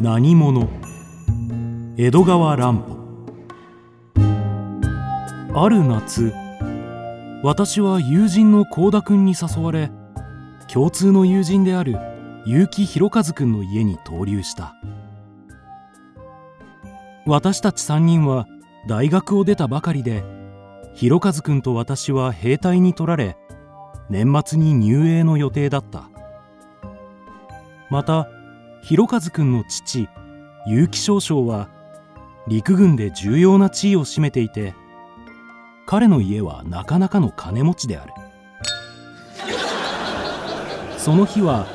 何者？江戸川乱歩。ある夏私は友人の幸田君に誘われ共通の友人である結城弘和君の家に投留した。私たち3人は大学を出たばかりで弘和君と私は兵隊に取られ年末に入営の予定だった。また弘和君の父結城少将は陸軍で重要な地位を占めていて彼の家はなかなかの金持ちである。その日は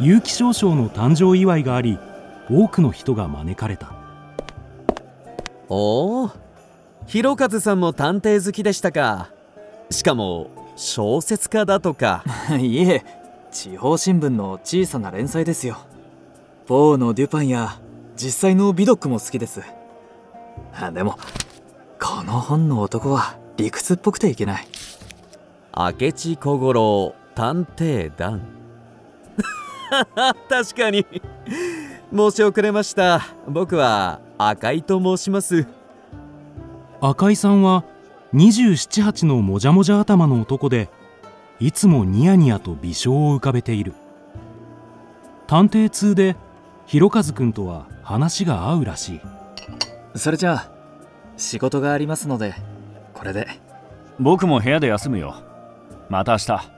結城少将の誕生祝いがあり多くの人が招かれた。おお弘和さんも探偵好きでしたか。しかも小説家だとか。いえ地方新聞の小さな連載ですよポーのデュパンや実際の美読も好きです。でもこの本の男は理屈っぽくていけない。明智小五郎探偵団。確かに。申し遅れました。僕は赤井と申します。赤井さんは278のもじゃもじゃ頭の男でいつもニヤニヤと微笑を浮かべている。探偵通で弘和君とは話が合うらしい。それじゃあ仕事がありますのでこれで。僕も部屋で休むよ。また明日。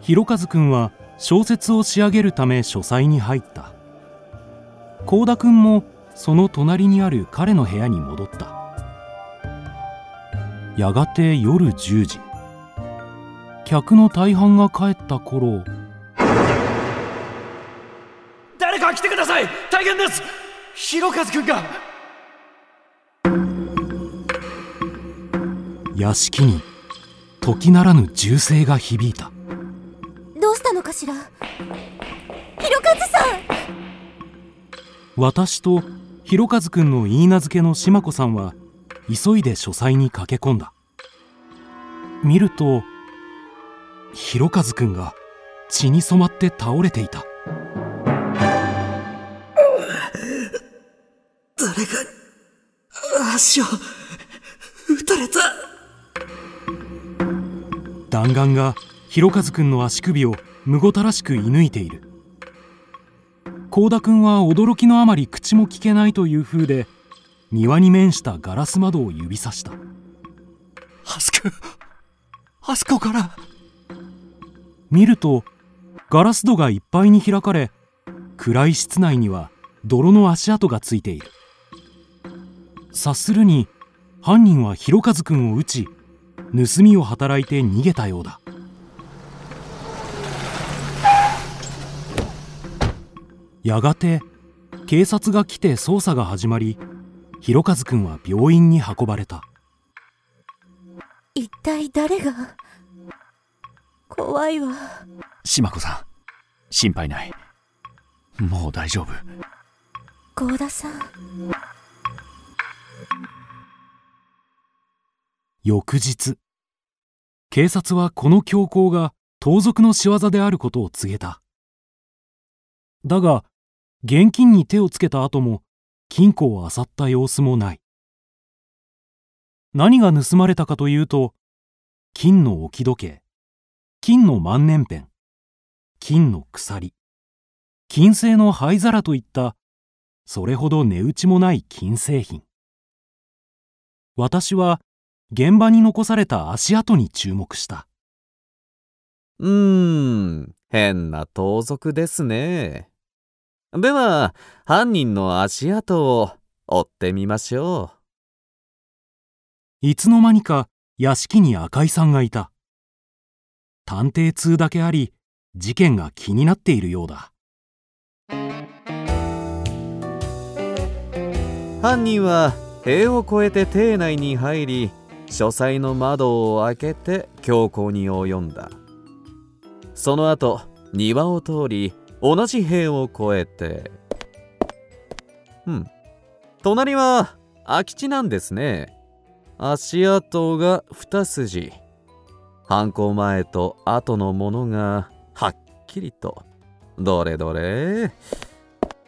弘和君は小説を仕上げるため書斎に入った。幸田君もその隣にある彼の部屋に戻った。やがて夜10時。客の大半が帰った頃来てください。大変です。弘和君が。屋敷に時ならぬ銃声が響いた。どうしたのかしら？弘和さん！私と弘和君の言い名付けの島子さんは急いで書斎に駆け込んだ。見ると弘和君が血に染まって倒れていた足を撃たれた。弾丸が弘和君の足首をむごたらしく射抜いている。幸田君は驚きのあまり口も聞けないという風で庭に面したガラス窓を指さした。あそこあそこから。見るとガラス戸がいっぱいに開かれ暗い室内には泥の足跡がついている察するに犯人は弘和君を撃ち盗みを働いて逃げたようだ。やがて警察が来て捜査が始まり弘和君は病院に運ばれた。一体誰が？怖いわ。島子さん心配ない。もう大丈夫。幸田さん翌日。警察はこの強行が盗賊の仕業であることを告げた。だが現金に手をつけた後も金庫を漁った様子もない。何が盗まれたかというと金の置き時計金の万年ペン金の鎖金製の灰皿といったそれほど値打ちもない金製品。私は現場に残された足跡に注目した。うーん変な盗賊ですね。では犯人の足跡を追ってみましょう。いつの間にか屋敷に赤井さんがいた。探偵通だけあり事件が気になっているようだ。犯人は塀を越えて邸内に入り書斎の窓を開けて強行に及んだ。その後庭を通り同じ塀を越えて。うん。隣は空き地なんですね。足跡が二筋。犯行前と後のものがはっきりと。どれどれ。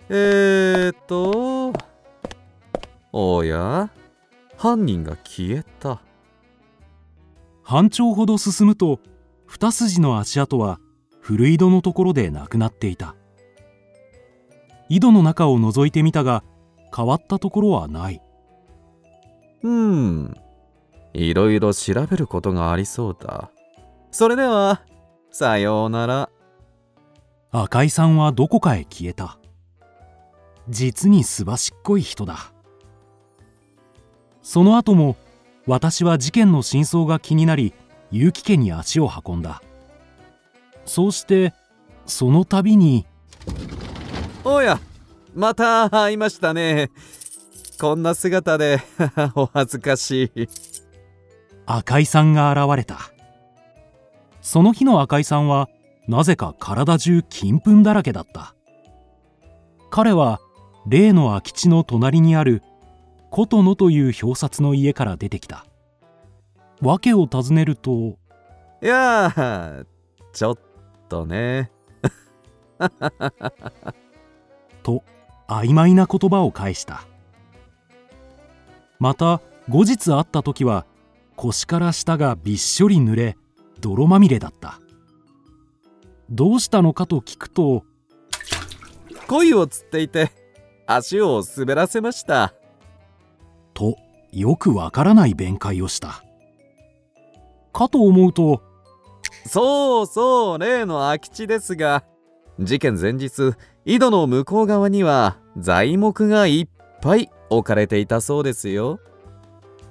えーとおや？犯人が消えた。半丁ほど進むと二筋の足跡は古井戸のところでなくなっていた。井戸の中を覗いてみたが変わったところはない。うん。いろいろ調べることがありそうだ。それではさようなら。赤井さんはどこかへ消えた。実にすばしっこい人だその後も私は事件の真相が気になり結城家に足を運んだ。そうしてその度におやまた会いましたね。こんな姿で お恥ずかしい。赤井さんが現れた。その日の赤井さんはなぜか体中金粉だらけだった。彼は例の空き地の隣にある琴野という表札の家から出てきた。訳を尋ねるといやーちょっとね。と曖昧な言葉を返した。また後日会った時は腰から下がびっしょり濡れ泥まみれだった。どうしたのかと聞くと鯉を釣っていて足を滑らせましたとよくわからない弁解をした。かと思うとそうそう例の空き地ですが事件前日井戸の向こう側には材木がいっぱい置かれていたそうですよ。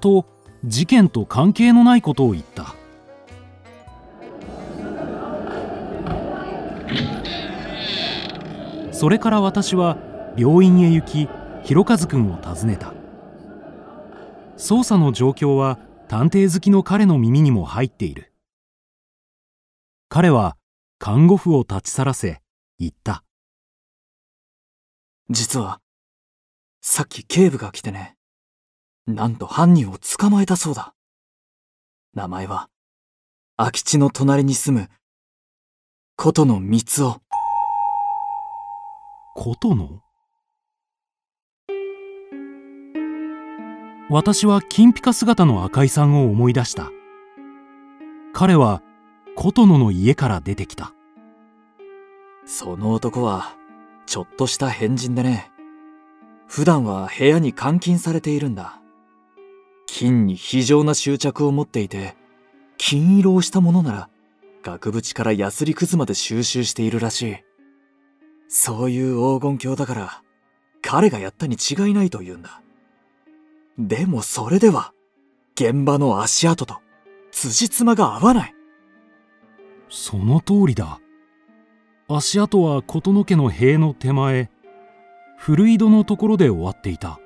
と事件と関係のないことを言った。それから私は病院へ行き弘和君を訪ねた捜査の状況は探偵好きの彼の耳にも入っている彼は看護婦を立ち去らせ言った実は、さっき警部が来てね、なんと犯人を捕まえたそうだ。名前は、空き地の隣に住む、琴野光夫。こと私は金ピカ姿の赤井さんを思い出した彼は琴野の家から出てきたその男は、ちょっとした変人でね。普段は部屋に監禁されているんだ。金に非常な執着を持っていて、金色をしたものなら、額縁からヤスリクズまで収集しているらしい。そういう黄金鏡だから、彼がやったに違いないと言うんだ。でもそれでは、現場の足跡と、辻褄が合わない。その通りだ足跡は琴野家の塀の手前古井戸のところで終わっていた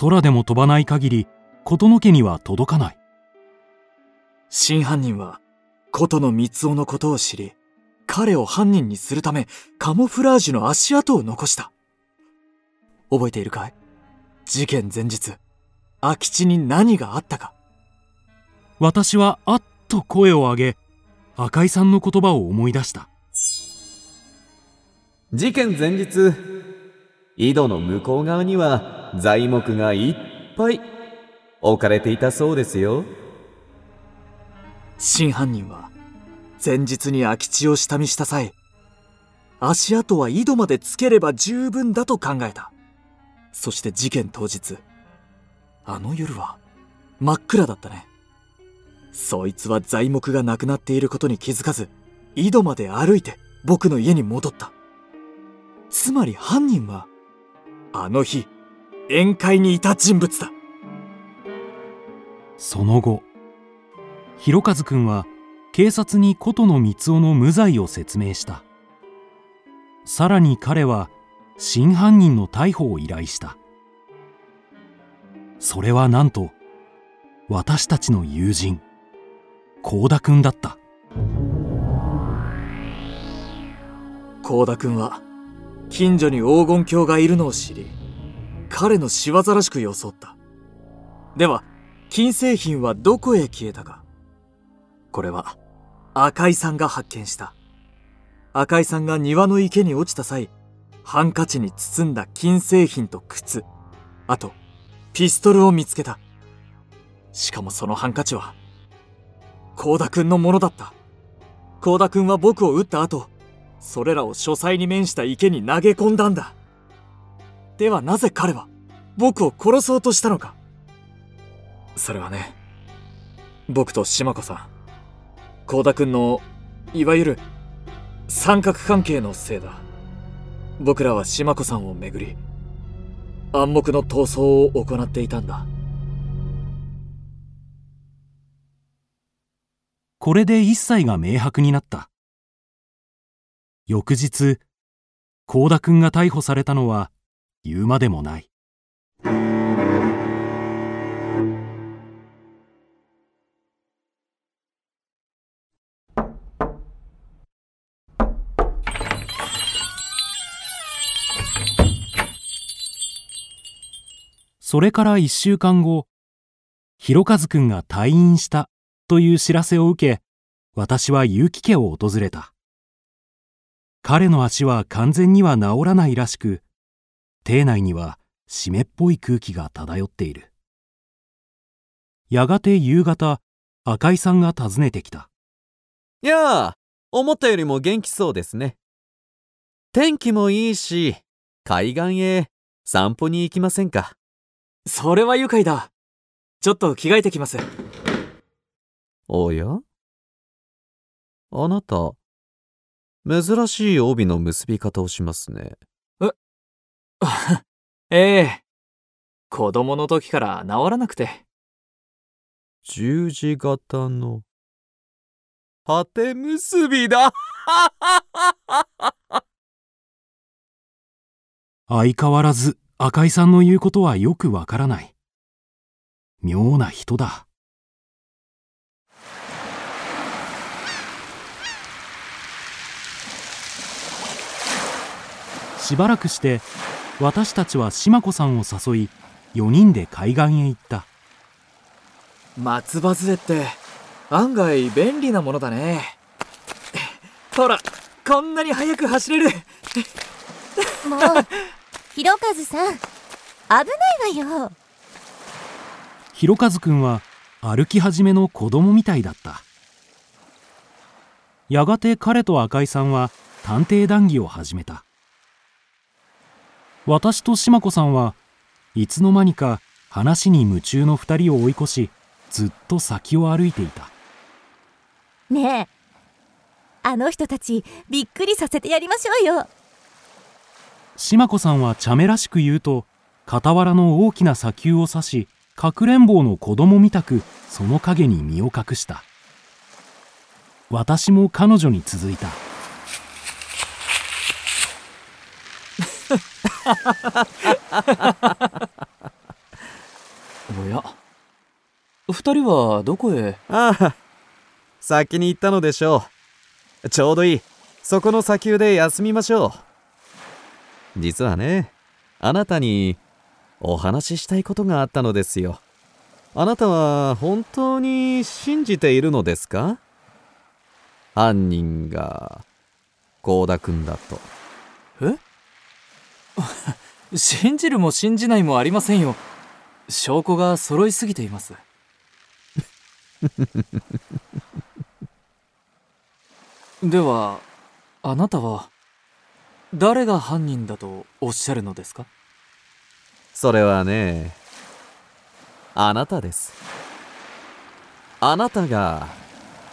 空でも飛ばない限り琴野家には届かない真犯人は、琴野光夫のことを知り、彼を犯人にするため、カモフラージュの足跡を残した。覚えているかい？事件前日、空き地に何があったか。私はあっと声を上げ赤井さんの言葉を思い出した事件前日井戸の向こう側には材木がいっぱい置かれていたそうですよ真犯人は、前日に空き地を下見した際、足跡は井戸までつければ十分だと考えた。そして事件当日、あの夜は真っ暗だったね。そいつは材木がなくなっていることに気づかず、井戸まで歩いて僕の家に戻った。つまり犯人は、あの日、宴会にいた人物だ。その後弘和君は警察に琴野光夫の無罪を説明したさらに彼は真犯人の逮捕を依頼した。それはなんと私たちの友人幸田君だった。幸田くんは近所に黄金鏡がいるのを知り彼の仕業らしく装った。では金製品はどこへ消えたか。これは赤井さんが発見した。赤井さんが庭の池に落ちた際ハンカチに包んだ金製品と靴。あとピストルを見つけた。しかもそのハンカチは幸田くんのものだった。幸田くんは僕を撃った後それらを書斎に面した池に投げ込んだんだ。ではなぜ彼は僕を殺そうとしたのか。それはね僕と島子さん幸田くんのいわゆる三角関係のせいだ。僕らは島子さんをめぐり暗黙の闘争を行っていたんだ。これで一切が明白になった。翌日幸田くんが逮捕されたのは言うまでもない。それから一週間後、ひろかずくんが退院したという知らせを受け、私は結城家を訪れた。彼の足は完全には治らないらしく、邸内には湿っぽい空気が漂っている。やがて夕方、赤井さんが訪ねてきた。やあ、思ったよりも元気そうですね。天気もいいし、海岸へ散歩に行きませんか？それは愉快だ。ちょっと着替えてきます。おや？あなた、珍しい帯の結び方をしますね。え？え子供の時から治らなくて。十字型の、縦結びだ。相変わらず赤井さんの言うことはよくわからない。妙な人だ。しばらくして私たちは島子さんを誘い4人で海岸へ行った松葉杖って案外便利なものだねほらこんなに速く走れるもうひろかずさん。危ないわよ。ひろかずくんは歩き始めの子供みたいだった。やがて彼と赤井さんは探偵談義を始めた。私と島子さんはいつの間にか話に夢中の二人を追い越しずっと先を歩いていた。ねえ。あの人たちびっくりさせてやりましょうよ島子さんは茶目らしく言うと傍らの大きな砂丘を指しかくれんぼうの子供みたくその影に身を隠した私も彼女に続いた おや二人はどこへ？ああ、先に行ったのでしょう。ちょうどいい。そこの砂丘で休みましょう。実はね、あなたにお話ししたいことがあったのですよ。あなたは本当に信じているのですか？犯人が幸田くんだと。信じるも信じないもありませんよ。証拠が揃いすぎています。ではあなたは？誰が犯人だとおっしゃるのですか？それはね、あなたです。あなたが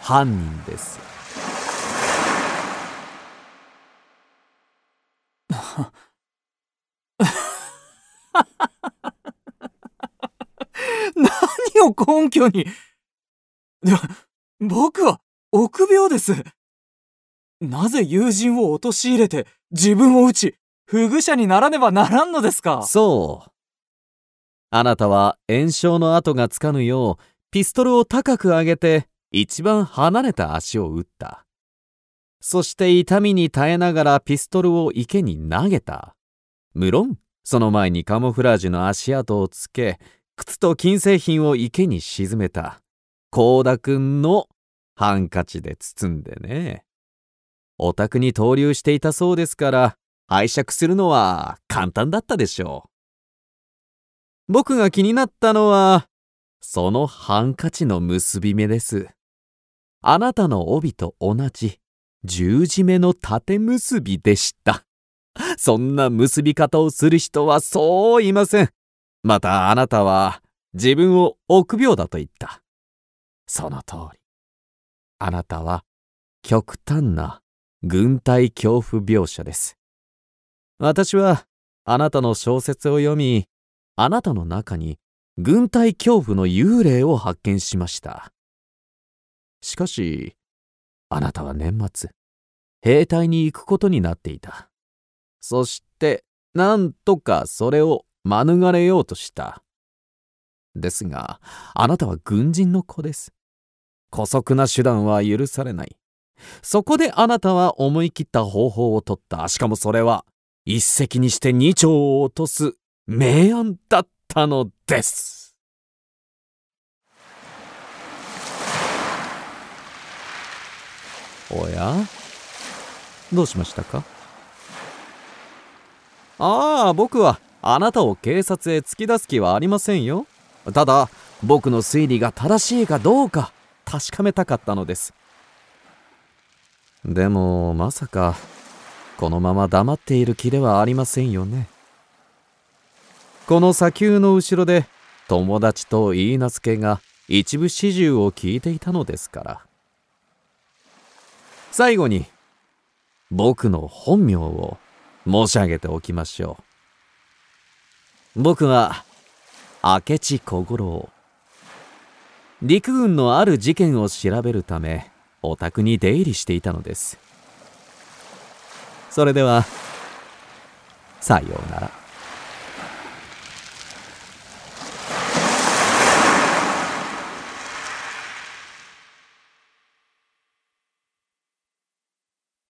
犯人です。何を根拠に？僕は臆病ですなぜ友人を陥れて自分を撃ち不具者にならねばならんのですか？そう。あなたは炎症の跡がつかぬよう、ピストルを高く上げて、一番離れた足を撃った。そして痛みに耐えながらピストルを池に投げた。無論、その前にカモフラージュの足跡をつけ、靴と金製品を池に沈めた。幸田くんのハンカチで包んでね。お宅に投留していたそうですから、拝借するのは簡単だったでしょう。僕が気になったのは、そのハンカチの結び目です。あなたの帯と同じ十字目の縦結びでした。そんな結び方をする人はそういません。またあなたは自分を臆病だと言った。その通り。あなたは極端な軍隊恐怖描写です。私はあなたの小説を読み、あなたの中に軍隊恐怖の幽霊を発見しました。しかし、あなたは年末、兵隊に行くことになっていた。そして、なんとかそれを免れようとした。ですが、あなたは軍人の子です。姑息な手段は許されない。そこであなたは思い切った方法をとった。しかもそれは、一石にして二鳥を落とす明暗だったのです。おや？どうしましたか？ああ、僕はあなたを警察へ突き出す気はありませんよ。ただ、僕の推理が正しいかどうか確かめたかったのです。でも、まさか、このまま黙っている気ではありませんよね。この砂丘の後ろで、友達と許嫁が一部始終を聞いていたのですから。最後に、僕の本名を申し上げておきましょう。僕は、明智小五郎。陸軍のある事件を調べるためお宅に出入りしていたのです。それではさようなら。